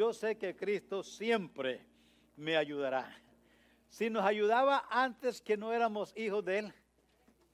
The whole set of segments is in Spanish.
yo sé que Cristo siempre me ayudará. Si nos ayudaba antes que no éramos hijos de Él,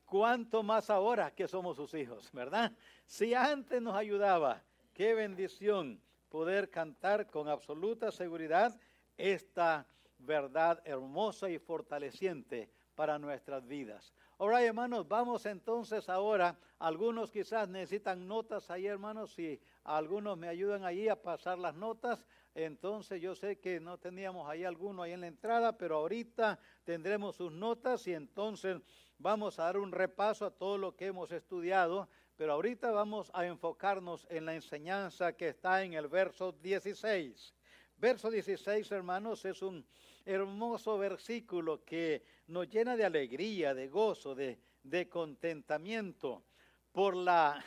cuánto más ahora que somos sus hijos, ¿verdad? Si antes nos ayudaba, qué bendición poder cantar con absoluta seguridad esta verdad hermosa y fortaleciente para nuestras vidas. Ahora, hermanos, vamos entonces ahora. Algunos quizás necesitan notas ahí, hermanos. Si algunos me ayudan ahí a pasar las notas, entonces yo sé que no teníamos ahí alguno ahí en la entrada, pero ahorita tendremos sus notas y entonces vamos a dar un repaso a todo lo que hemos estudiado. Pero ahorita vamos a enfocarnos en la enseñanza que está en el verso 16. Verso 16, hermanos, es un hermoso versículo que nos llena de alegría, de gozo, de, contentamiento por la,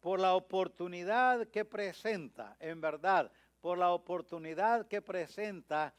por la oportunidad que presenta, en verdad, por la oportunidad que presenta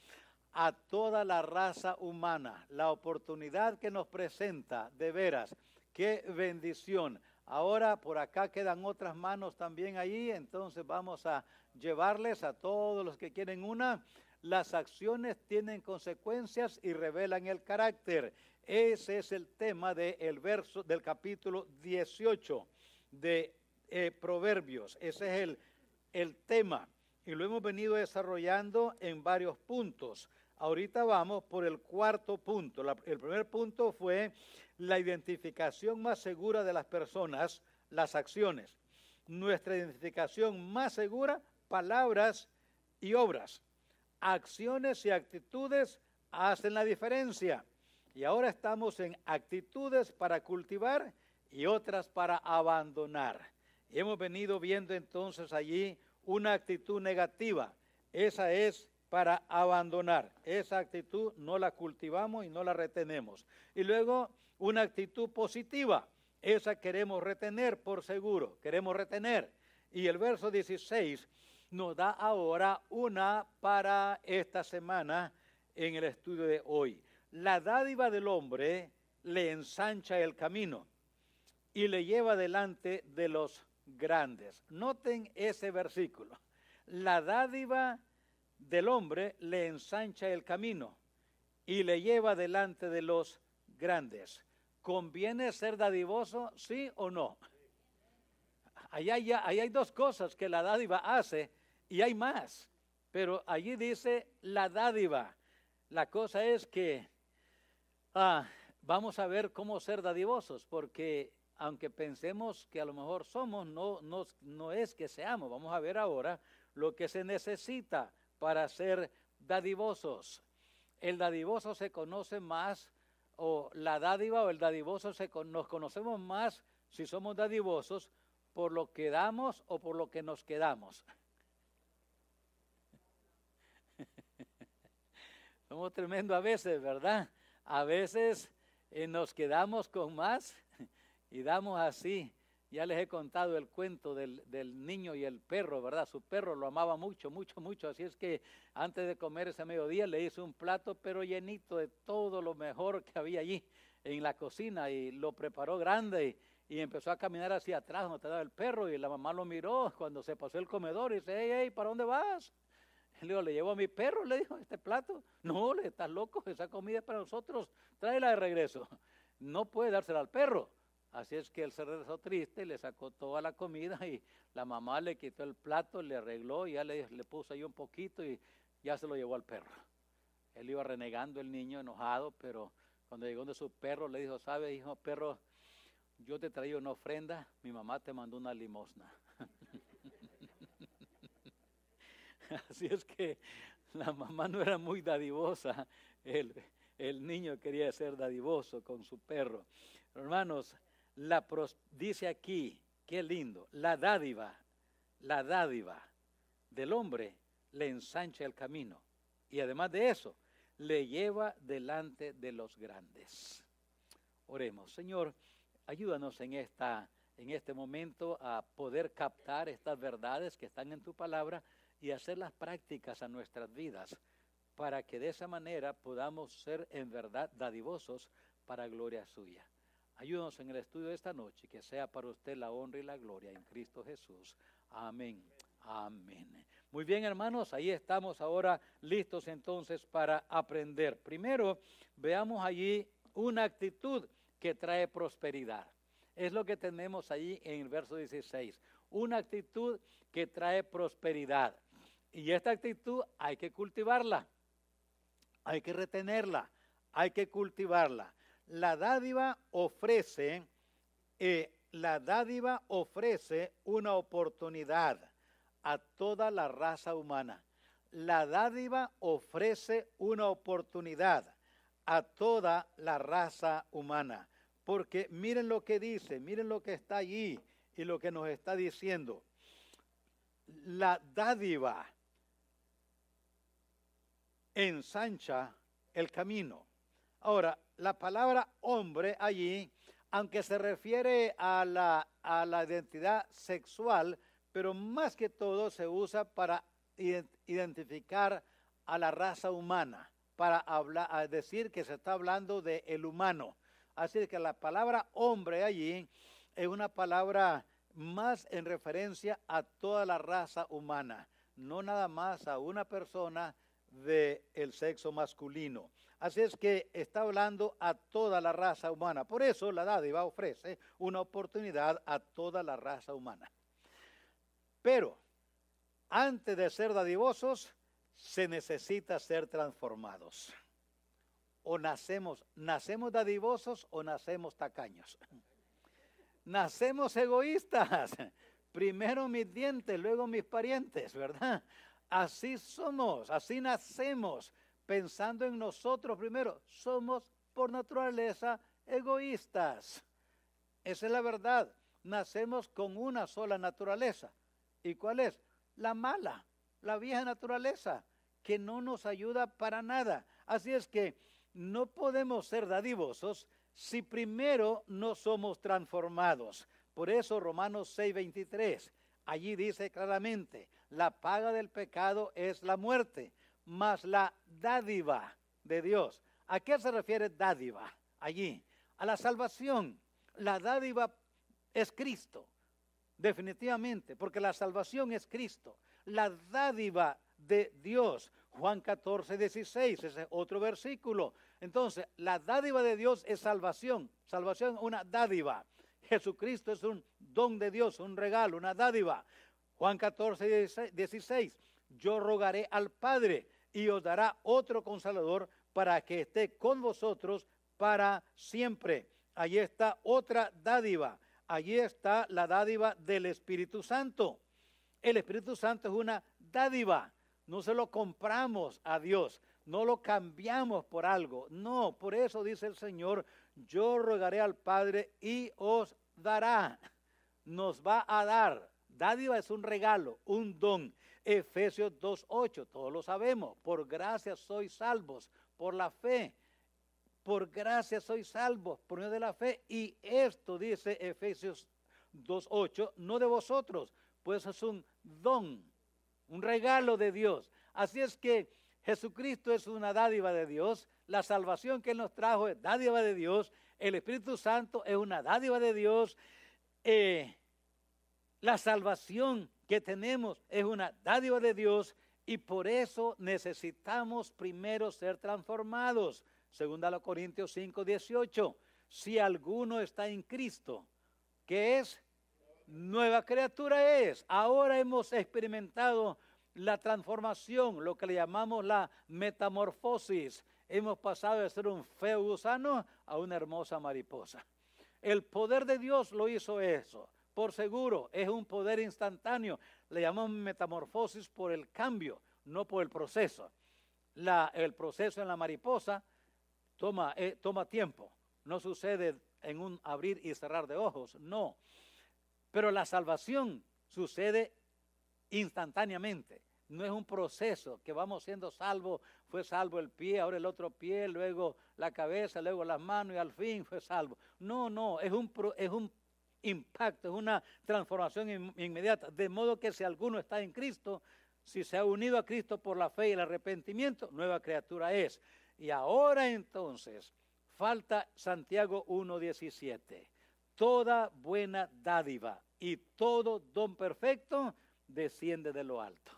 a toda la raza humana, la oportunidad que nos presenta, de veras, qué bendición. Ahora por acá quedan otras manos también ahí, entonces vamos a llevarles a todos los que quieren una. Las acciones tienen consecuencias y revelan el carácter. Ese es el tema del verso del capítulo 18 de eh, Proverbios. Ese es el, el tema y lo hemos venido desarrollando en varios puntos. Ahorita vamos por el cuarto punto. el primer punto fue la identificación más segura de las personas, las acciones. Nuestra identificación más segura palabras y obras. Acciones y actitudes hacen la diferencia. Y ahora estamos en actitudes para cultivar y otras para abandonar. Y hemos venido viendo entonces allí una actitud negativa. Esa es para abandonar. Esa actitud no la cultivamos y no la retenemos. Y luego una actitud positiva. Esa queremos retener por seguro. Queremos retener. Y el verso 16 nos da ahora una para esta semana en el estudio de hoy. La dádiva del hombre le ensancha el camino y le lleva delante de los grandes. Noten ese versículo. La dádiva del hombre le ensancha el camino y le lleva delante de los grandes. ¿Conviene ser dadivoso, sí o no? Ahí hay, ahí hay dos cosas que la dádiva hace y hay más, pero allí dice la dádiva. La cosa es que ah, vamos a ver cómo ser dadivosos, porque aunque pensemos que a lo mejor somos, no, es que seamos. Vamos a ver ahora lo que se necesita para ser dadivosos. El dadivoso se conoce más, o la dádiva o el dadivoso se, nos conocemos más si somos dadivosos por lo que damos o por lo que nos quedamos. Somos tremendos a veces, ¿verdad? A veces eh, nos quedamos con más y damos así. Ya les he contado el cuento del, del, niño y el perro, ¿verdad? Su perro lo amaba mucho, mucho, mucho. Así es que antes de comer ese mediodía le hizo un plato, pero llenito de todo lo mejor que había allí en la cocina y lo preparó grande y, empezó a caminar hacia atrás donde estaba el perro y la mamá lo miró cuando se pasó el comedor y dice, hey, hey, ¿para dónde vas? Le digo, le llevo a mi perro, le dijo, este plato. No, le estás loco, esa comida es para nosotros, tráela de regreso. No puede dársela al perro. Así es que él se regresó triste, le sacó toda la comida y la mamá le quitó el plato, le arregló y ya le, le puso ahí un poquito y ya se lo llevó al perro. Él iba renegando el niño, enojado, pero cuando llegó de su perro le dijo, ¿sabe, hijo perro? Yo te traí una ofrenda, mi mamá te mandó una limosna. Así es que la mamá no era muy dadivosa, el, el niño quería ser dadivoso con su perro. Hermanos, la dice aquí, qué lindo, la dádiva, la dádiva del hombre le ensancha el camino y además de eso, le lleva delante de los grandes. Oremos, Señor, ayúdanos en esta en este momento a poder captar estas verdades que están en tu palabra y hacer las prácticas a nuestras vidas para que de esa manera podamos ser en verdad dadivosos para gloria suya. Ayúdanos en el estudio de esta noche, que sea para usted la honra y la gloria en Cristo Jesús. Amén. Amén. Muy bien, hermanos, ahí estamos ahora listos entonces para aprender. Primero, veamos allí una actitud que trae prosperidad. Es lo que tenemos allí en el verso 16. Una actitud que trae prosperidad. Y esta actitud hay que cultivarla, hay que retenerla, hay que cultivarla. La dádiva ofrece, eh, la dádiva ofrece una oportunidad a toda la raza humana. La dádiva ofrece una oportunidad a toda la raza humana. Porque miren lo que dice, miren lo que está allí y lo que nos está diciendo. La dádiva ensancha el camino. Ahora, la palabra hombre allí, aunque se refiere a la, a la identidad sexual, pero más que todo se usa para identificar a la raza humana, para hablar, decir que se está hablando de el humano. Así que la palabra hombre allí es una palabra más en referencia a toda la raza humana, no nada más a una persona del el sexo masculino. Así es que está hablando a toda la raza humana. Por eso la dádiva ofrece una oportunidad a toda la raza humana. Pero antes de ser dadivosos, se necesita ser transformados. O nacemos, nacemos dadivosos o nacemos tacaños. Nacemos egoístas. Primero mis dientes, luego mis parientes, ¿verdad? Así somos, así nacemos, pensando en nosotros primero. Somos por naturaleza egoístas. Esa es la verdad. Nacemos con una sola naturaleza. ¿Y cuál es? La mala, la vieja naturaleza, que no nos ayuda para nada. Así es que no podemos ser dadivosos si primero no somos transformados. Por eso Romanos 6:23, allí dice claramente, la paga del pecado es la muerte, mas la dádiva de Dios. ¿A qué se refiere dádiva? Allí, a la salvación. La dádiva es Cristo, definitivamente, porque la salvación es Cristo. La dádiva de Dios, Juan 14, 16, ese es otro versículo. Entonces, la dádiva de Dios es salvación. Salvación es una dádiva. Jesucristo es un don de Dios, un regalo, una dádiva. Juan 14, 16, yo rogaré al Padre y os dará otro consolador para que esté con vosotros para siempre. Allí está otra dádiva. Allí está la dádiva del Espíritu Santo. El Espíritu Santo es una dádiva. No se lo compramos a Dios, no lo cambiamos por algo. No, por eso dice el Señor, yo rogaré al Padre y os dará. Nos va a dar Dádiva es un regalo, un don. Efesios 2.8, todos lo sabemos. Por gracia sois salvos, por la fe. Por gracia sois salvos, por medio de la fe. Y esto dice Efesios 2.8, no de vosotros, pues es un don, un regalo de Dios. Así es que Jesucristo es una dádiva de Dios. La salvación que Él nos trajo es dádiva de Dios. El Espíritu Santo es una dádiva de Dios. Eh, la salvación que tenemos es una dádiva de Dios y por eso necesitamos primero ser transformados. Segunda a Corintios 5, 18. Si alguno está en Cristo, ¿qué es? Nueva criatura es. Ahora hemos experimentado la transformación, lo que le llamamos la metamorfosis. Hemos pasado de ser un feo gusano a una hermosa mariposa. El poder de Dios lo hizo eso por seguro, es un poder instantáneo. Le llamamos metamorfosis por el cambio, no por el proceso. El proceso en la mariposa toma, eh, toma tiempo, no sucede en un abrir y cerrar de ojos, no. Pero la salvación sucede instantáneamente. No es un proceso que vamos siendo salvos, fue salvo el pie, ahora el otro pie, luego la cabeza, luego las manos y al fin fue salvo. No, no, es un, es un impacto, es una transformación inmediata. De modo que si alguno está en Cristo, si se ha unido a Cristo por la fe y el arrepentimiento, nueva criatura es. Y ahora entonces, falta Santiago 1.17. Toda buena dádiva y todo don perfecto desciende de lo alto.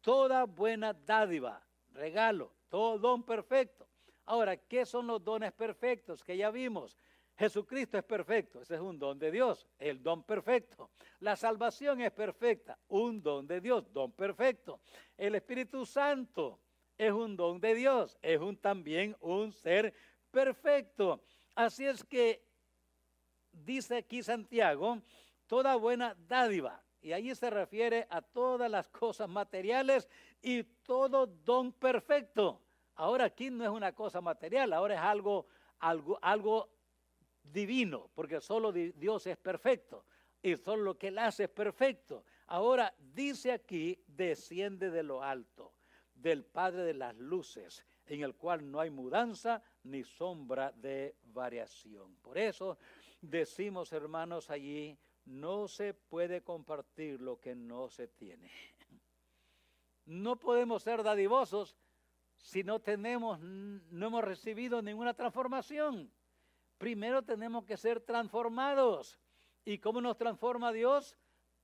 toda buena dádiva, regalo, todo don perfecto. Ahora, ¿qué son los dones perfectos que ya vimos? Jesucristo es perfecto, ese es un don de Dios, el don perfecto. La salvación es perfecta, un don de Dios, don perfecto. El Espíritu Santo es un don de Dios, es un, también un ser perfecto. Así es que dice aquí Santiago, toda buena dádiva, y allí se refiere a todas las cosas materiales y todo don perfecto. Ahora aquí no es una cosa material, ahora es algo, algo, algo divino, porque solo Dios es perfecto y solo lo que Él hace es perfecto. Ahora dice aquí, desciende de lo alto, del Padre de las luces, en el cual no hay mudanza ni sombra de variación. Por eso decimos, hermanos, allí, no se puede compartir lo que no se tiene. No podemos ser dadivosos si no tenemos, no hemos recibido ninguna transformación primero tenemos que ser transformados. ¿Y cómo nos transforma Dios?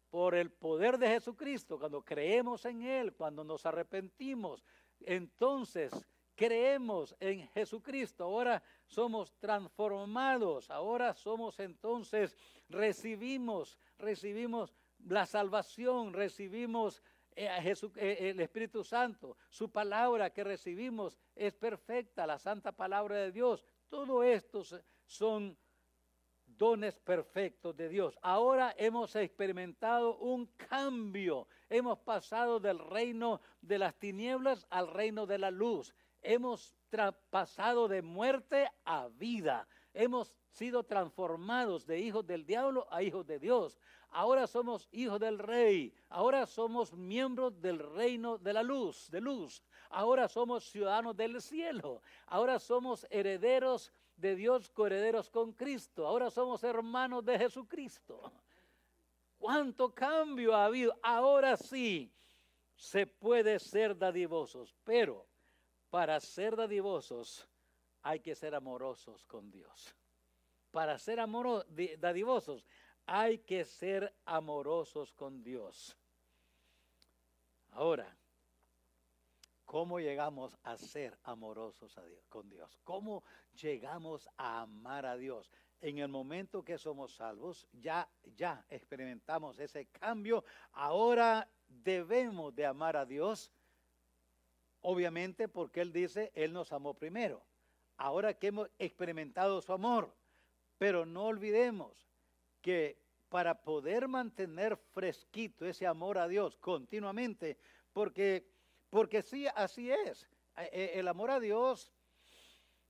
Por el poder de Jesucristo, cuando creemos en Él, cuando nos arrepentimos. Entonces, creemos en Jesucristo, ahora somos transformados, ahora somos entonces, recibimos, recibimos la salvación, recibimos eh, eh, el Espíritu Santo, su palabra que recibimos es perfecta, la santa palabra de Dios. Todo esto son dones perfectos de Dios. Ahora hemos experimentado un cambio. Hemos pasado del reino de las tinieblas al reino de la luz. Hemos pasado de muerte a vida. Hemos sido transformados de hijos del diablo a hijos de Dios. Ahora somos hijos del rey. Ahora somos miembros del reino de la luz, de luz. Ahora somos ciudadanos del cielo. Ahora somos herederos de Dios, coherederos con Cristo. Ahora somos hermanos de Jesucristo. ¿Cuánto cambio ha habido? Ahora sí se puede ser dadivosos, pero para ser dadivosos hay que ser amorosos con Dios. Para ser dadivosos hay que ser amorosos con Dios. Ahora, ¿Cómo llegamos a ser amorosos con Dios? ¿Cómo llegamos a amar a Dios? En el momento que somos salvos, ya, ya experimentamos ese cambio. Ahora debemos de amar a Dios, obviamente porque Él dice, Él nos amó primero. Ahora que hemos experimentado su amor, pero no olvidemos que para poder mantener fresquito ese amor a Dios continuamente, porque porque sí, así es. Eh, eh, el amor a Dios,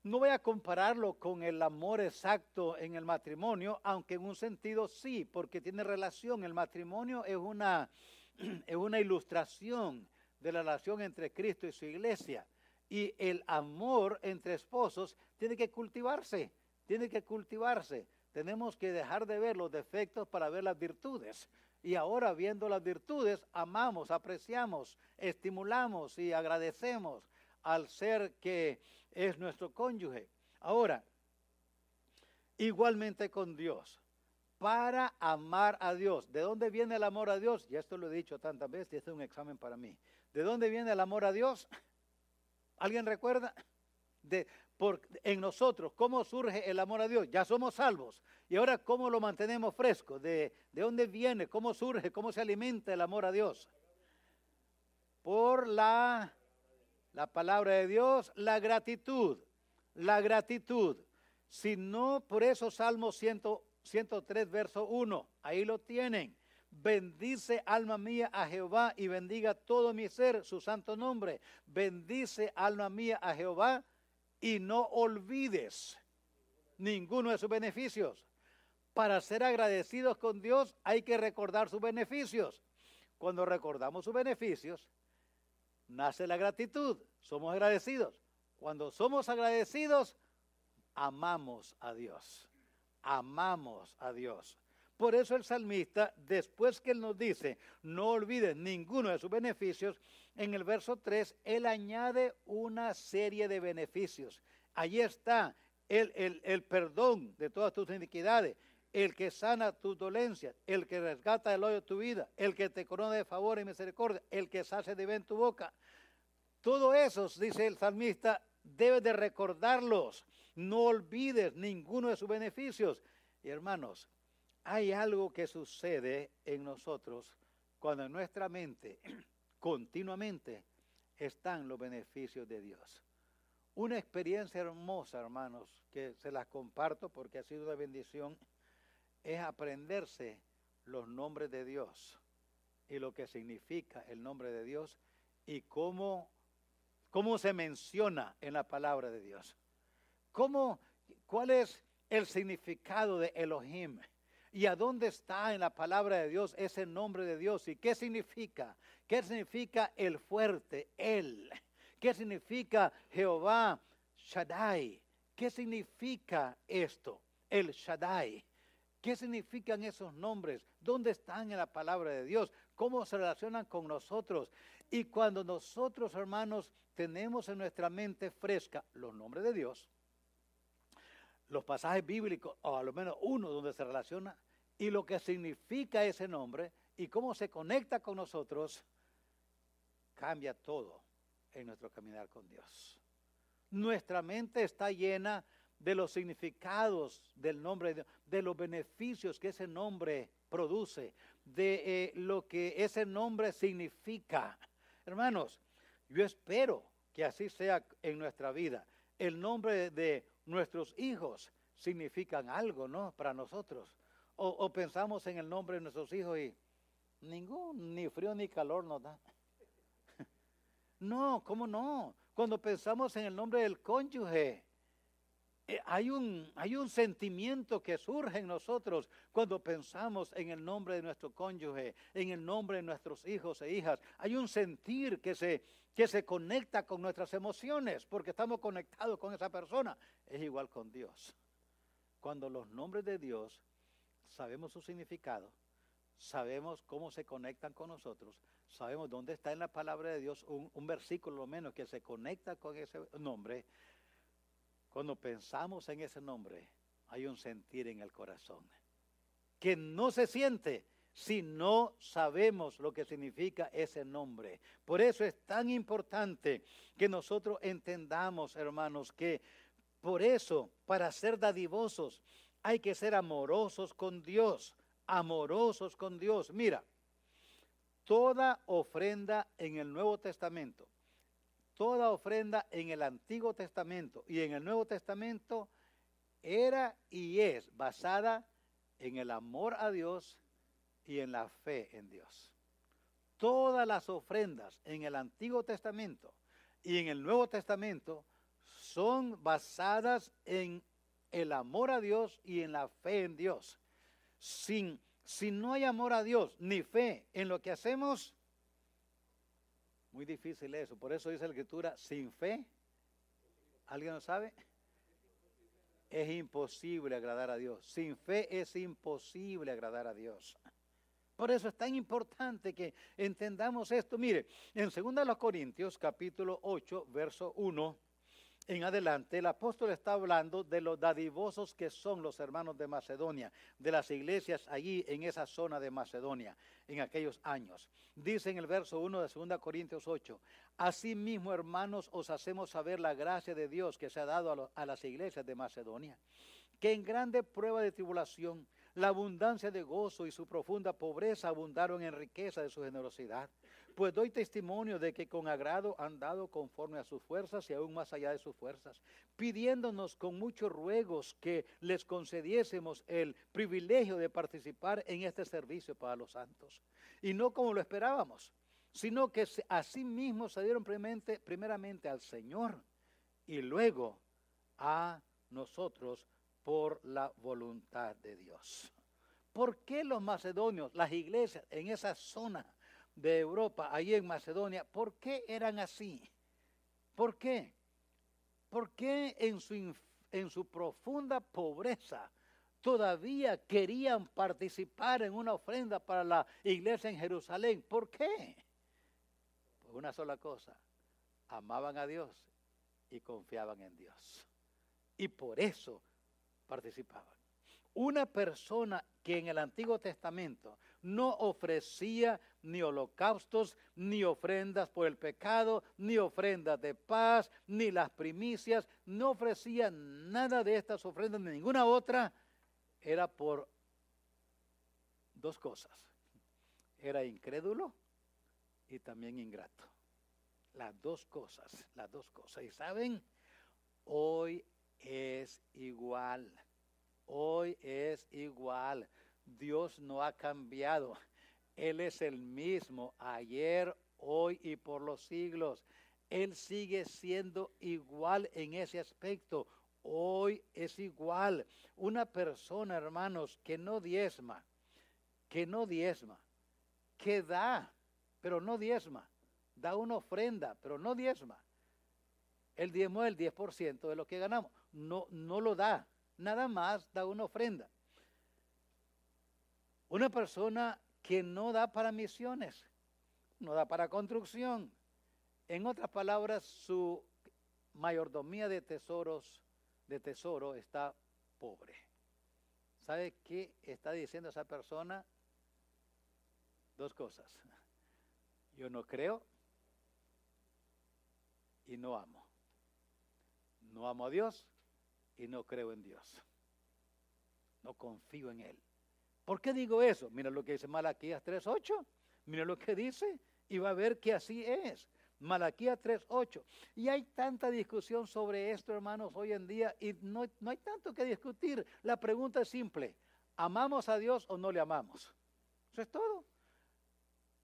no voy a compararlo con el amor exacto en el matrimonio, aunque en un sentido sí, porque tiene relación. El matrimonio es una, es una ilustración de la relación entre Cristo y su iglesia. Y el amor entre esposos tiene que cultivarse, tiene que cultivarse. Tenemos que dejar de ver los defectos para ver las virtudes. Y ahora viendo las virtudes, amamos, apreciamos, estimulamos y agradecemos al ser que es nuestro cónyuge. Ahora, igualmente con Dios, para amar a Dios. ¿De dónde viene el amor a Dios? Ya esto lo he dicho tantas veces y este es un examen para mí. ¿De dónde viene el amor a Dios? ¿Alguien recuerda? De, en nosotros, ¿cómo surge el amor a Dios? Ya somos salvos. Y ahora, ¿cómo lo mantenemos fresco? ¿De, ¿De dónde viene? ¿Cómo surge? ¿Cómo se alimenta el amor a Dios? Por la, la palabra de Dios, la gratitud. La gratitud. Si no, por eso Salmo 103, verso 1, ahí lo tienen. Bendice alma mía a Jehová y bendiga todo mi ser su santo nombre. Bendice alma mía a Jehová y no olvides ninguno de sus beneficios. Para ser agradecidos con Dios hay que recordar sus beneficios. Cuando recordamos sus beneficios, nace la gratitud. Somos agradecidos. Cuando somos agradecidos, amamos a Dios. Amamos a Dios. Por eso el salmista, después que él nos dice, no olvides ninguno de sus beneficios, en el verso 3, él añade una serie de beneficios. Allí está el, el, perdón de todas tus iniquidades, el que sana tus dolencias, el que rescata el hoyo de tu vida, el que te corona de favor y misericordia, el que sace de bien tu boca. Todo eso, dice el salmista, debes de recordarlos. No olvides ninguno de sus beneficios. Y hermanos, hay algo que sucede en nosotros cuando en nuestra mente continuamente están los beneficios de Dios. Una experiencia hermosa, hermanos, que se las comparto porque ha sido de bendición, es aprenderse los nombres de Dios y lo que significa el nombre de Dios y cómo, cómo se menciona en la palabra de Dios. ¿Cómo, ¿Cuál es el significado de Elohim? ¿Y a dónde está en la palabra de Dios ese nombre de Dios? ¿Y qué significa? ¿Qué significa el fuerte, Él? ¿Qué significa Jehová Shaddai? ¿Qué significa esto? El Shaddai. ¿Qué significan esos nombres? ¿Dónde están en la palabra de Dios? ¿Cómo se relacionan con nosotros? Y cuando nosotros, hermanos, tenemos en nuestra mente fresca los nombres de Dios, los pasajes bíblicos, o a lo menos uno donde se relaciona, y lo que significa ese nombre y cómo se conecta con nosotros, cambia todo en nuestro caminar con Dios. Nuestra mente está llena de los significados del nombre, de, de los beneficios que ese nombre produce, de eh, lo que ese nombre significa. Hermanos, yo espero que así sea en nuestra vida. El nombre de nuestros hijos significan algo, ¿no? Para nosotros. O, pensamos en el nombre de nuestros hijos y ningún, ni frío ni calor nos da. No, ¿cómo no? Cuando pensamos en el nombre del cónyuge, eh, hay, un, hay un sentimiento que surge en nosotros cuando pensamos en el nombre de nuestro cónyuge, en el nombre de nuestros hijos e hijas. Hay un sentir que se, que se conecta con nuestras emociones porque estamos conectados con esa persona. Es igual con Dios. Cuando los nombres de Dios sabemos su significado, sabemos cómo se conectan con nosotros, sabemos dónde está en la palabra de Dios un, versículo lo menos que se conecta con ese nombre. Cuando pensamos en ese nombre, hay un sentir en el corazón que no se siente si no sabemos lo que significa ese nombre. Por eso es tan importante que nosotros entendamos, hermanos, que por eso, para ser dadivosos, hay que ser amorosos con Dios, amorosos con Dios. Mira, toda ofrenda en el Nuevo Testamento, toda ofrenda en el Antiguo Testamento y en el Nuevo Testamento era y es basada en el amor a Dios y en la fe en Dios. Todas las ofrendas en el Antiguo Testamento y en el Nuevo Testamento son basadas en el amor a Dios y en la fe en Dios. Sin, si no hay amor a Dios ni fe en lo que hacemos, muy difícil eso. Por eso dice la escritura, sin fe, ¿alguien lo sabe? Es imposible agradar a Dios. Sin fe es imposible agradar a Dios. Por eso es tan importante que entendamos esto. Mire, en 2 Corintios capítulo 8, verso 1 en adelante, el apóstol está hablando de los dadivosos que son los hermanos de Macedonia, de las iglesias allí en esa zona de Macedonia, en aquellos años. Dice en el verso 1 de 2 Corintios 8, Asimismo, hermanos, os hacemos saber la gracia de Dios que se ha dado a, a las iglesias de Macedonia, que en grande prueba de tribulación, la abundancia de gozo y su profunda pobreza abundaron en riqueza de su generosidad. Pues doy testimonio de que con agrado han dado conforme a sus fuerzas y aún más allá de sus fuerzas, pidiéndonos con muchos ruegos que les concediésemos el privilegio de participar en este servicio para los santos. Y no como lo esperábamos, sino que así mismo se dieron primeramente, primeramente al Señor y luego a nosotros por la voluntad de Dios. ¿Por qué los macedonios, las iglesias en esa zona de Europa, ahí en Macedonia, por qué eran así? ¿Por qué? ¿Por qué en su, en su profunda pobreza todavía querían participar en una ofrenda para la iglesia en Jerusalén? ¿Por qué? Por una sola cosa, amaban a Dios y confiaban en Dios. Y por eso participaban. Una persona que en el Antiguo Testamento no ofrecía ni holocaustos, ni ofrendas por el pecado, ni ofrendas de paz, ni las primicias, no ofrecía nada de estas ofrendas, ni ninguna otra, era por dos cosas. Era incrédulo y también ingrato. Las dos cosas, las dos cosas. Y saben, hoy es igual. Hoy es igual. Dios no ha cambiado. Él es el mismo ayer, hoy y por los siglos. Él sigue siendo igual en ese aspecto. Hoy es igual. Una persona, hermanos, que no diezma, que no diezma, que da, pero no diezma, da una ofrenda, pero no diezma. El diezmo es el 10% de lo que ganamos. No, no lo da, nada más da una ofrenda. Una persona que no da para misiones, no da para construcción. En otras palabras, su mayordomía de tesoros, de tesoro, está pobre. ¿Sabe qué está diciendo esa persona? Dos cosas. Yo no creo y no amo. No amo a Dios y no creo en Dios. No confío en Él. ¿Por qué digo eso? Mira lo que dice Malaquías 3.8. Mira lo que dice y va a ver que así es. Malaquías 3.8. Y hay tanta discusión sobre esto, hermanos, hoy en día y no, no hay tanto que discutir. La pregunta es simple. ¿Amamos a Dios o no le amamos? Eso es todo.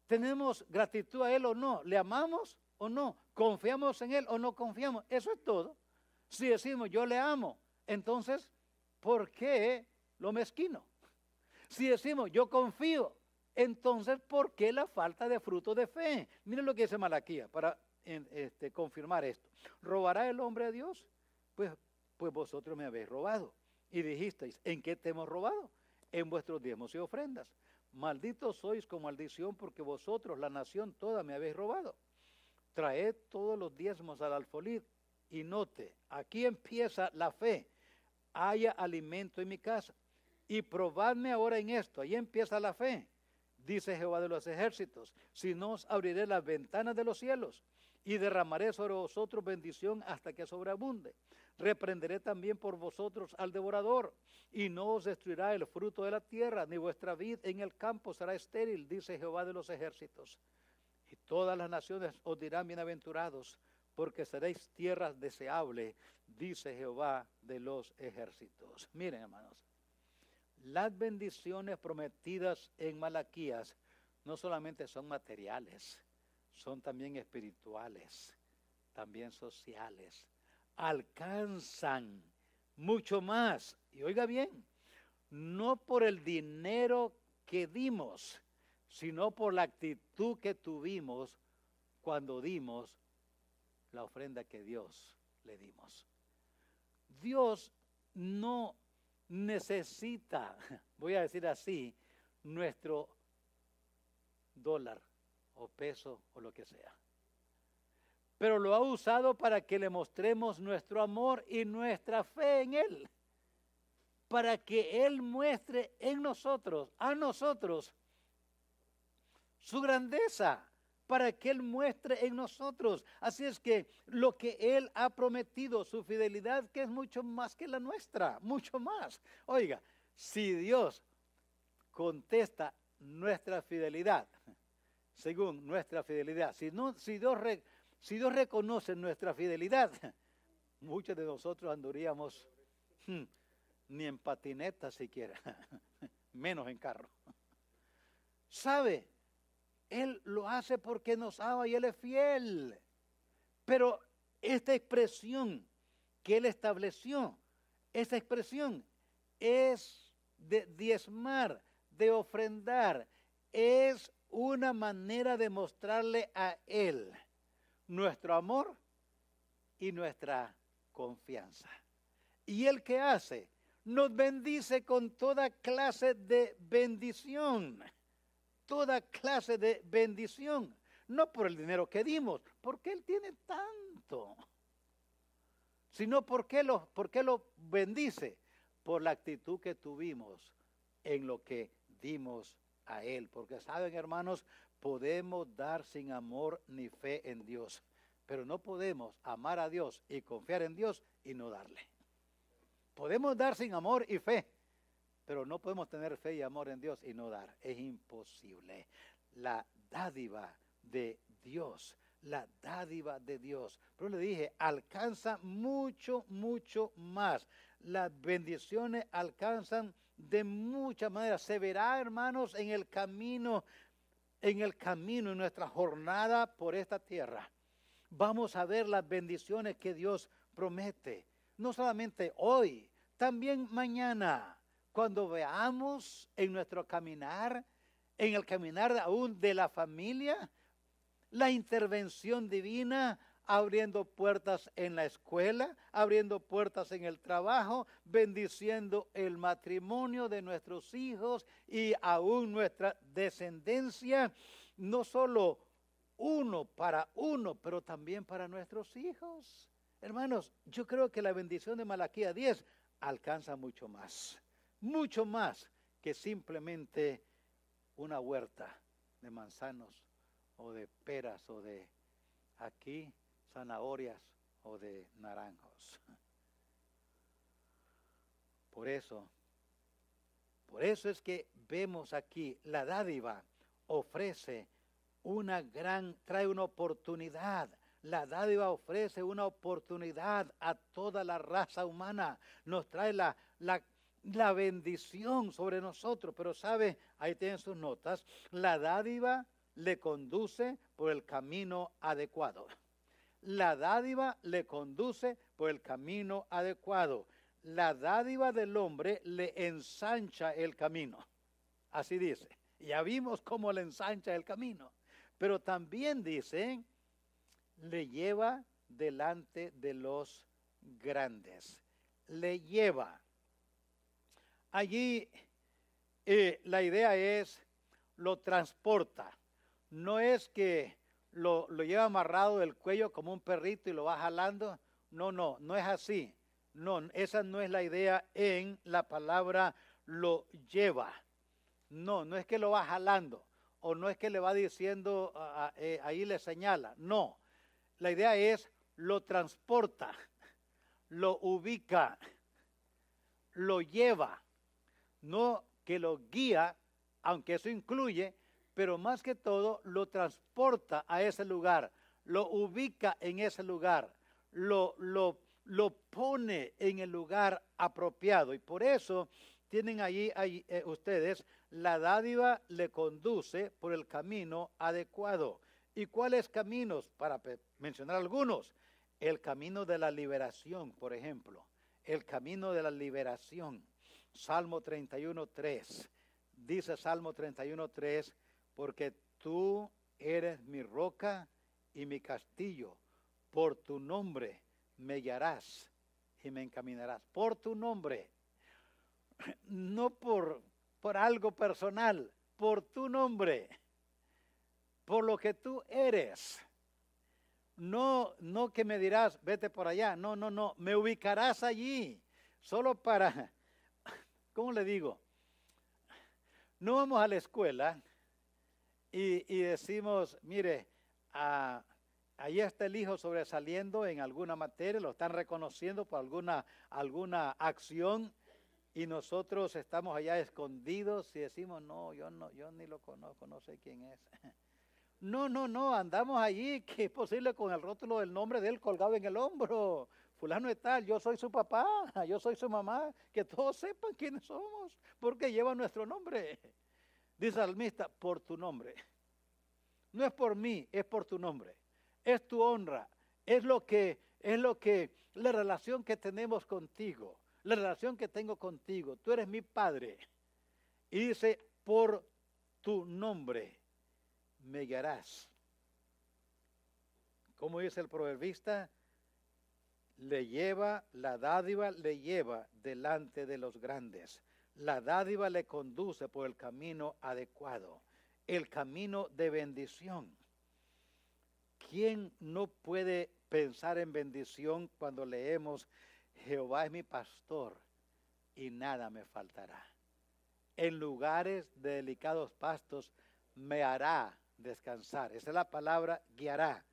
¿Tenemos gratitud a Él o no? ¿Le amamos o no? ¿Confiamos en Él o no confiamos? Eso es todo. Si decimos yo le amo, entonces, ¿por qué lo mezquino? Si decimos, yo confío, entonces, ¿por qué la falta de fruto de fe? Miren lo que dice Malaquía para este, confirmar esto. ¿Robará el hombre a Dios? Pues, pues vosotros me habéis robado. Y dijisteis, ¿en qué te hemos robado? En vuestros diezmos y ofrendas. Malditos sois con maldición porque vosotros, la nación toda, me habéis robado. Traed todos los diezmos al alfolí y note, aquí empieza la fe. Haya alimento en mi casa y probadme ahora en esto. Ahí empieza la fe, dice Jehová de los ejércitos. Si no os abriré las ventanas de los cielos y derramaré sobre vosotros bendición hasta que sobreabunde. Reprenderé también por vosotros al devorador y no os destruirá el fruto de la tierra, ni vuestra vid en el campo será estéril, dice Jehová de los ejércitos. Y todas las naciones os dirán bienaventurados, porque seréis tierras deseables, dice Jehová de los ejércitos. Miren, hermanos, las bendiciones prometidas en Malaquías no solamente son materiales, son también espirituales, también sociales. Alcanzan mucho más. Y oiga bien, no por el dinero que dimos, sino por la actitud que tuvimos cuando dimos la ofrenda que Dios le dimos. Dios no necesita, voy a decir así, nuestro dólar o peso o lo que sea. Pero lo ha usado para que le mostremos nuestro amor y nuestra fe en Él. Para que Él muestre en nosotros, a nosotros, su grandeza para que Él muestre en nosotros. Así es que lo que Él ha prometido, su fidelidad, que es mucho más que la nuestra, mucho más. Oiga, si Dios contesta nuestra fidelidad, según nuestra fidelidad, si, no, si, Dios, reconoce nuestra fidelidad, muchos de nosotros andaríamos hmm, ni en patineta siquiera, menos en carro. ¿Sabe? Él lo hace porque nos ama y Él es fiel. Pero esta expresión que Él estableció, esta expresión es de diezmar, de ofrendar, es una manera de mostrarle a Él nuestro amor y nuestra confianza. ¿Y Él qué hace? Nos bendice con toda clase de bendición toda clase de bendición. No por el dinero que dimos, porque Él tiene tanto, sino porque lo, porque lo bendice. por la actitud que tuvimos en lo que dimos a Él. Porque saben, hermanos, podemos dar sin amor ni fe en Dios, pero no podemos amar a Dios y confiar en Dios y no darle. Podemos dar sin amor y fe, pero no podemos tener fe y amor en Dios y no dar. Es imposible. La dádiva de Dios, la dádiva de Dios. Pero le dije, alcanza mucho, mucho más. Las bendiciones alcanzan de muchas maneras. Se verá, hermanos, en el camino, en el camino, en nuestra jornada por esta tierra. Vamos a ver las bendiciones que Dios promete. No solamente hoy, también mañana, cuando veamos en nuestro caminar, en el caminar aún de la familia, la intervención divina abriendo puertas en la escuela, abriendo puertas en el trabajo, bendiciendo el matrimonio de nuestros hijos y aún nuestra descendencia, no solo uno para uno, pero también para nuestros hijos. Hermanos, yo creo que la bendición de Malaquía 10 alcanza mucho más, mucho más que simplemente una huerta de manzanos o de peras o de aquí zanahorias o de naranjos. Por eso, por eso es que vemos aquí la dádiva ofrece una gran, trae una oportunidad. La dádiva ofrece una oportunidad a toda la raza humana. Nos trae la, la, la bendición sobre nosotros. Pero sabe, ahí tienen sus notas, la dádiva le conduce por el camino adecuado la dádiva le conduce por el camino adecuado. La dádiva del hombre le ensancha el camino. Así dice. Ya vimos cómo le ensancha el camino. Pero también dice, le lleva delante de los grandes. Le lleva. Allí eh, la idea es, lo transporta. No es que lo, lleva amarrado del cuello como un perrito y lo va jalando. No, no, no es así. No, esa no es la idea en la palabra lo lleva. No, no es que lo va jalando o no es que le va diciendo, eh, ahí le señala. No, la idea es lo transporta, lo ubica, lo lleva. No que lo guía, aunque eso incluye pero más que todo lo transporta a ese lugar, lo ubica en ese lugar, lo, lo, lo pone en el lugar apropiado. Y por eso tienen allí, eh, ustedes, la dádiva le conduce por el camino adecuado. ¿Y cuáles caminos? Para mencionar algunos. El camino de la liberación, por ejemplo. El camino de la liberación. Salmo 31.3. Dice Salmo 31.3 porque tú eres mi roca y mi castillo. Por tu nombre me guiarás y me encaminarás. Por tu nombre. No por, por algo personal, por tu nombre. Por lo que tú eres. No, no que me dirás, vete por allá. No, no, no. Me ubicarás allí. Solo para, ¿cómo le digo? No vamos a la escuela y, decimos, mire, ahí está el hijo sobresaliendo en alguna materia, lo están reconociendo por alguna, alguna acción y nosotros estamos allá escondidos y decimos, no, yo no, yo ni lo conozco, no sé quién es. No, no, no, andamos allí, que es posible con el rótulo del nombre de él colgado en el hombro. Fulano es tal, yo soy su papá, yo soy su mamá, que todos sepan quiénes somos, porque lleva nuestro nombre. Dice el salmista, por tu nombre. No es por mí, es por tu nombre. Es tu honra. Es lo que, es lo que, la relación que tenemos contigo. La relación que tengo contigo. Tú eres mi padre. Y dice, por tu nombre me guiarás. Como dice el proverbista, le lleva, la dádiva le lleva delante de los grandes la dádiva le conduce por el camino adecuado, el camino de bendición. ¿Quién no puede pensar en bendición cuando leemos Jehová es mi pastor y nada me faltará. En lugares de delicados pastos me hará descansar. Esa es la palabra guiará.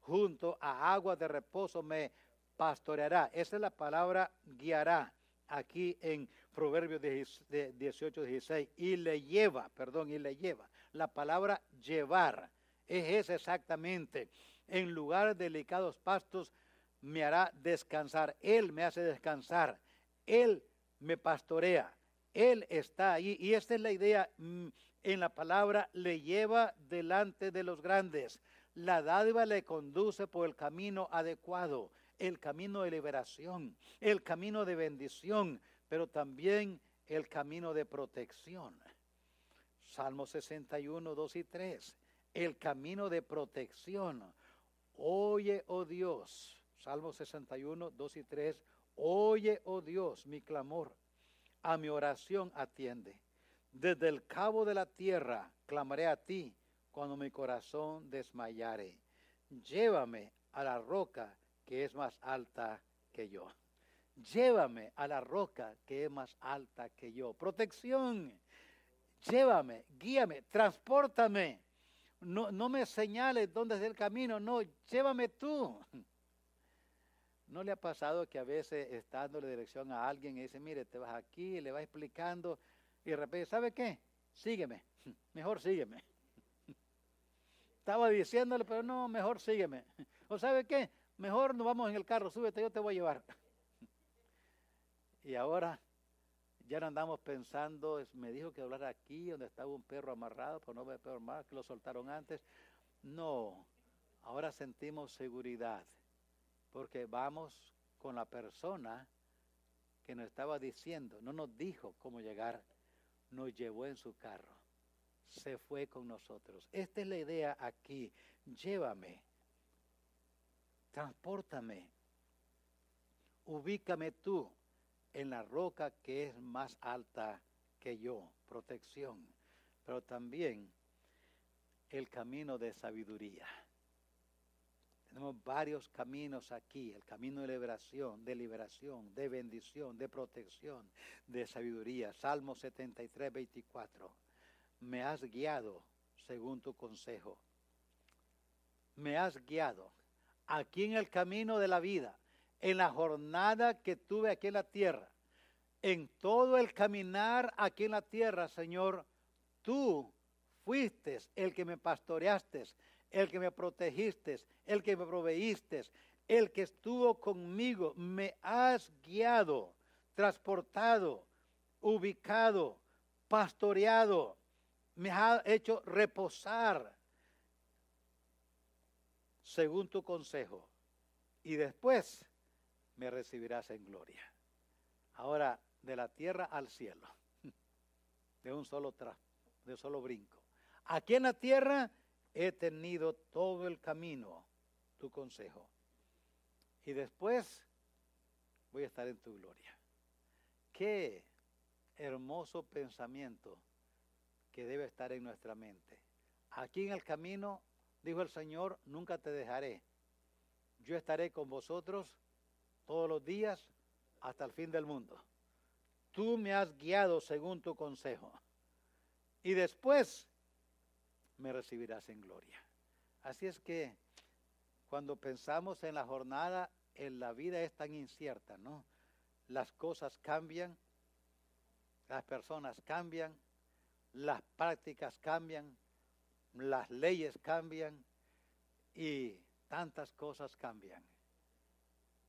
Junto a aguas de reposo me pastoreará. Esa es la palabra guiará aquí en Proverbios 18, 16. Y le lleva, perdón, y le lleva. La palabra llevar es esa exactamente. En lugares de delicados pastos me hará descansar. Él me hace descansar. Él me pastorea. Él está ahí. Y esta es la idea mm, en la palabra, le lleva delante de los grandes. La dádiva le conduce por el camino adecuado, el camino de liberación, el camino de bendición, pero también el camino de protección. Salmo 61, 2 y 3. El camino de protección. Oye, oh Dios. Salmo 61, 2 y 3. Oye, oh Dios, mi clamor. A mi oración atiende. Desde el cabo de la tierra clamaré a ti cuando mi corazón desmayare. Llévame a la roca que es más alta que yo. Llévame a la roca que es más alta que yo. Protección. Llévame, guíame, transportame. No, no me señales dónde es el camino, no, llévame tú. ¿No le ha pasado que a veces está dándole dirección a alguien y dice, mire, te vas aquí, le va explicando y de repente, ¿sabe qué? Sígueme, mejor sígueme. Estaba diciéndole, pero no, mejor sígueme. ¿O sabe qué? Mejor nos vamos en el carro, súbete, yo te voy a llevar. Y ahora ya no andamos pensando, me dijo que hablar aquí, donde estaba un perro amarrado, pero no ve perro más, que lo soltaron antes. No, ahora sentimos seguridad, porque vamos con la persona que nos estaba diciendo, no nos dijo cómo llegar nos llevó en su carro. Se fue con nosotros. Esta es la idea aquí. Llévame. Transpórtame. Ubícame tú en la roca que es más alta que yo. Protección. Pero también el camino de sabiduría. Tenemos varios caminos aquí, el camino de liberación, de liberación, de bendición, de protección, de sabiduría. Salmo 73, 24. Me has guiado según tu consejo. Me has guiado aquí en el camino de la vida, en la jornada que tuve aquí en la tierra, en todo el caminar aquí en la tierra, Señor, tú fuiste el que me pastoreaste, el que me protegiste, el que me proveíste, el que estuvo conmigo, me has guiado, transportado, ubicado, pastoreado, me has hecho reposar según tu consejo. Y después me recibirás en gloria. Ahora, de la tierra al cielo, de un solo, de un solo brinco. Aquí en la tierra he tenido todo el camino tu consejo. Y después voy a estar en tu gloria. Qué hermoso pensamiento que debe estar en nuestra mente. Aquí en el camino, dijo el Señor, nunca te dejaré. Yo estaré con vosotros todos los días hasta el fin del mundo. Tú me has guiado según tu consejo. Y después me recibirás en gloria. Así es que cuando pensamos en la jornada, en la vida es tan incierta, ¿no? Las cosas cambian, las personas cambian, las prácticas cambian, las leyes cambian y tantas cosas cambian.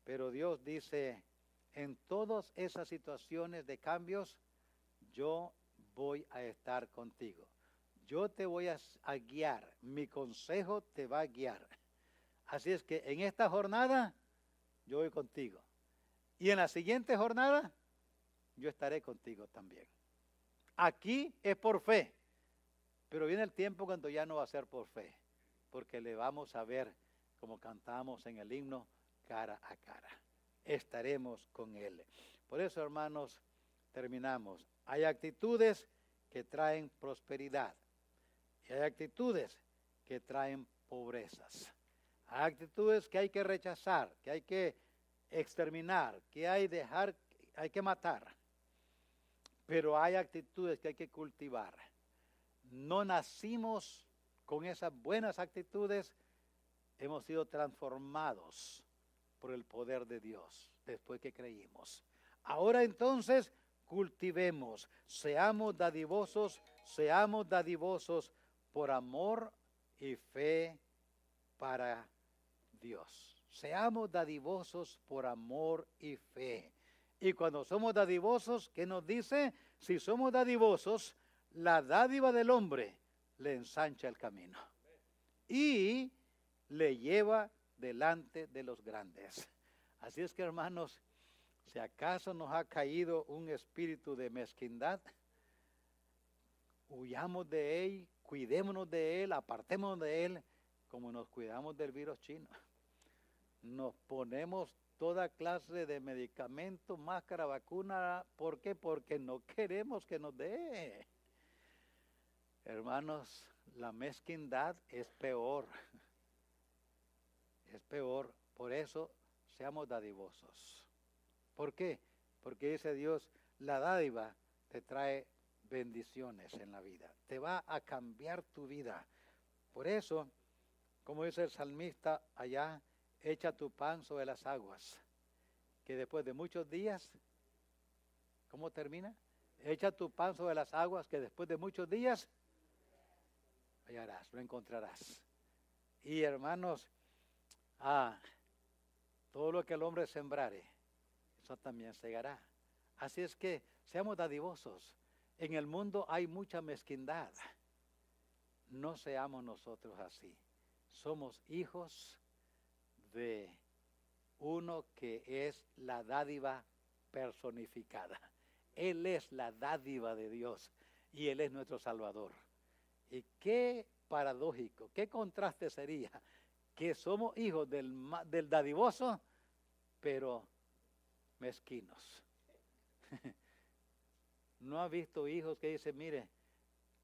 Pero Dios dice, en todas esas situaciones de cambios, yo voy a estar contigo yo te voy a, guiar, mi consejo te va a guiar. Así es que en esta jornada yo voy contigo. Y en la siguiente jornada yo estaré contigo también. Aquí es por fe, pero viene el tiempo cuando ya no va a ser por fe, porque le vamos a ver como cantamos en el himno cara a cara. Estaremos con Él. Por eso, hermanos, terminamos. Hay actitudes que traen prosperidad hay actitudes que traen pobrezas. Hay actitudes que hay que rechazar, que hay que exterminar, que hay dejar, hay que matar. pero hay actitudes que hay que cultivar. No nacimos con esas buenas actitudes, hemos sido transformados por el poder de Dios después que creímos. Ahora entonces cultivemos, seamos dadivosos, seamos dadivosos por amor y fe para Dios. Seamos dadivosos por amor y fe. Y cuando somos dadivosos, ¿qué nos dice? Si somos dadivosos, la dádiva del hombre le ensancha el camino y le lleva delante de los grandes. Así es que hermanos, si acaso nos ha caído un espíritu de mezquindad, huyamos de él, cuidémonos de él, apartémonos de él, como nos cuidamos del virus chino. Nos ponemos toda clase de medicamentos, máscara, vacuna. ¿Por qué? Porque no queremos que nos dé. Hermanos, la mezquindad es peor. Es peor. Por eso seamos dadivosos. ¿Por qué? Porque dice Dios, la dádiva te trae bendiciones en la vida. Te va a cambiar tu vida. Por eso, como dice el salmista allá, echa tu pan sobre las aguas, que después de muchos días, ¿cómo termina? Echa tu pan sobre las aguas, que después de muchos días lo encontrarás. Y hermanos, ah, todo lo que el hombre sembrare, eso también segará. Así es que seamos dadivosos. En el mundo hay mucha mezquindad. No seamos nosotros así. Somos hijos de uno que es la dádiva personificada. Él es la dádiva de Dios y Él es nuestro Salvador. Y qué paradójico, qué contraste sería que somos hijos del, del dadivoso, pero mezquinos. ¿No ha visto hijos que dicen, mire,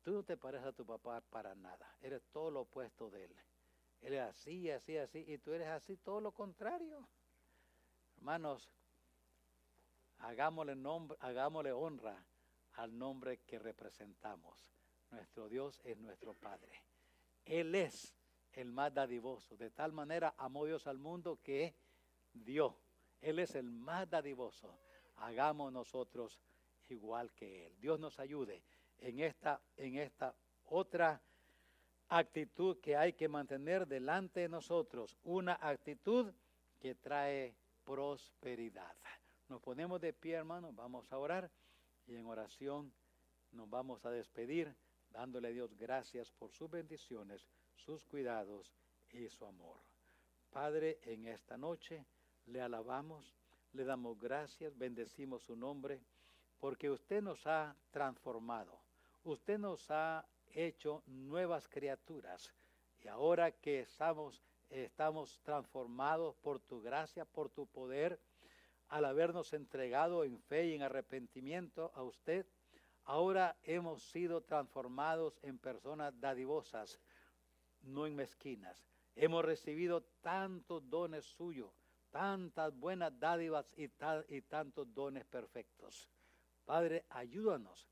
tú no te pareces a tu papá para nada, eres todo lo opuesto de él? Él es así, así, así, y tú eres así, todo lo contrario. Hermanos, hagámosle, nombre, hagámosle honra al nombre que representamos. Nuestro Dios es nuestro Padre. Él es el más dadivoso. De tal manera amó Dios al mundo que dio. Él es el más dadivoso. Hagamos nosotros igual que Él. Dios nos ayude en esta, en esta otra actitud que hay que mantener delante de nosotros, una actitud que trae prosperidad. Nos ponemos de pie, hermanos, vamos a orar y en oración nos vamos a despedir dándole a Dios gracias por sus bendiciones, sus cuidados y su amor. Padre, en esta noche le alabamos, le damos gracias, bendecimos su nombre, porque usted nos ha transformado, usted nos ha hecho nuevas criaturas. Y ahora que estamos, estamos transformados por tu gracia, por tu poder, al habernos entregado en fe y en arrepentimiento a usted, ahora hemos sido transformados en personas dadivosas, no en mezquinas. Hemos recibido tantos dones suyos, tantas buenas dádivas y, y tantos dones perfectos. Padre, ayúdanos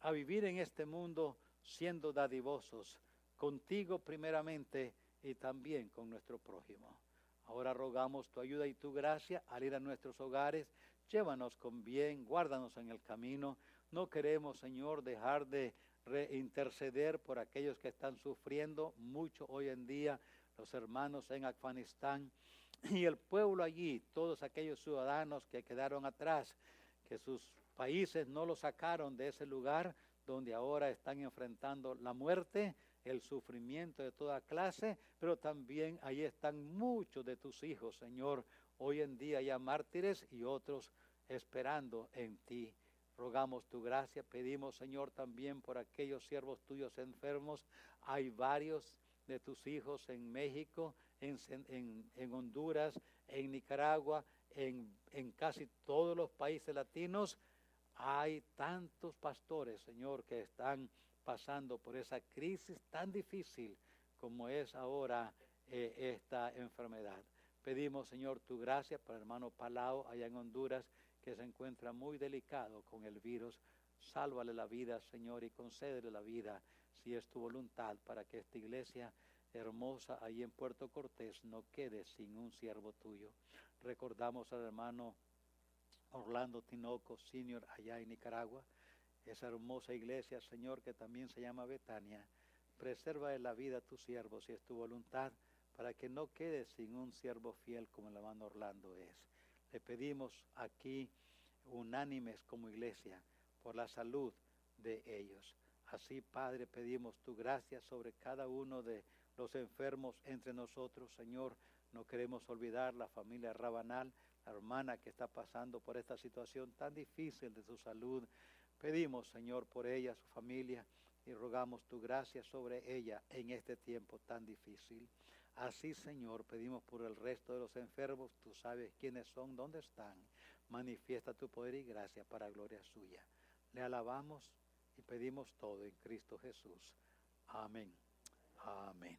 a vivir en este mundo siendo dadivosos contigo primeramente y también con nuestro prójimo. Ahora rogamos tu ayuda y tu gracia al ir a nuestros hogares. Llévanos con bien, guárdanos en el camino. No queremos, Señor, dejar de reinterceder por aquellos que están sufriendo mucho hoy en día, los hermanos en Afganistán y el pueblo allí, todos aquellos ciudadanos que quedaron atrás, que sus países no los sacaron de ese lugar, donde ahora están enfrentando la muerte, el sufrimiento de toda clase, pero también ahí están muchos de tus hijos, Señor, hoy en día ya mártires y otros esperando en ti. Rogamos tu gracia, pedimos, Señor, también por aquellos siervos tuyos enfermos. Hay varios de tus hijos en México, en, en, Honduras, en Nicaragua, en, en casi todos los países latinos hay tantos pastores, Señor, que están pasando por esa crisis tan difícil como es ahora eh, esta enfermedad. Pedimos, Señor, tu gracia para el hermano Palau allá en Honduras, que se encuentra muy delicado con el virus. Sálvale la vida, Señor, y concédele la vida si es tu voluntad para que esta iglesia hermosa ahí en Puerto Cortés no quede sin un siervo tuyo. Recordamos al hermano Orlando Tinoco, senior allá en Nicaragua, esa hermosa iglesia, Señor, que también se llama Betania. Preserva de la vida a tu siervo si es tu voluntad, para que no quede sin un siervo fiel como el hermano Orlando es. Le pedimos aquí, unánimes como iglesia, por la salud de ellos. Así, Padre, pedimos tu gracia sobre cada uno de los enfermos entre nosotros, Señor. No queremos olvidar la familia Rabanal, la hermana que está pasando por esta situación tan difícil de su salud. Pedimos, Señor, por ella, su familia, y rogamos tu gracia sobre ella en este tiempo tan difícil. Así, Señor, pedimos por el resto de los enfermos, tú sabes quiénes son, dónde están. Manifiesta tu poder y gracia para gloria suya. Le alabamos y pedimos todo en Cristo Jesús. Amén. Amén.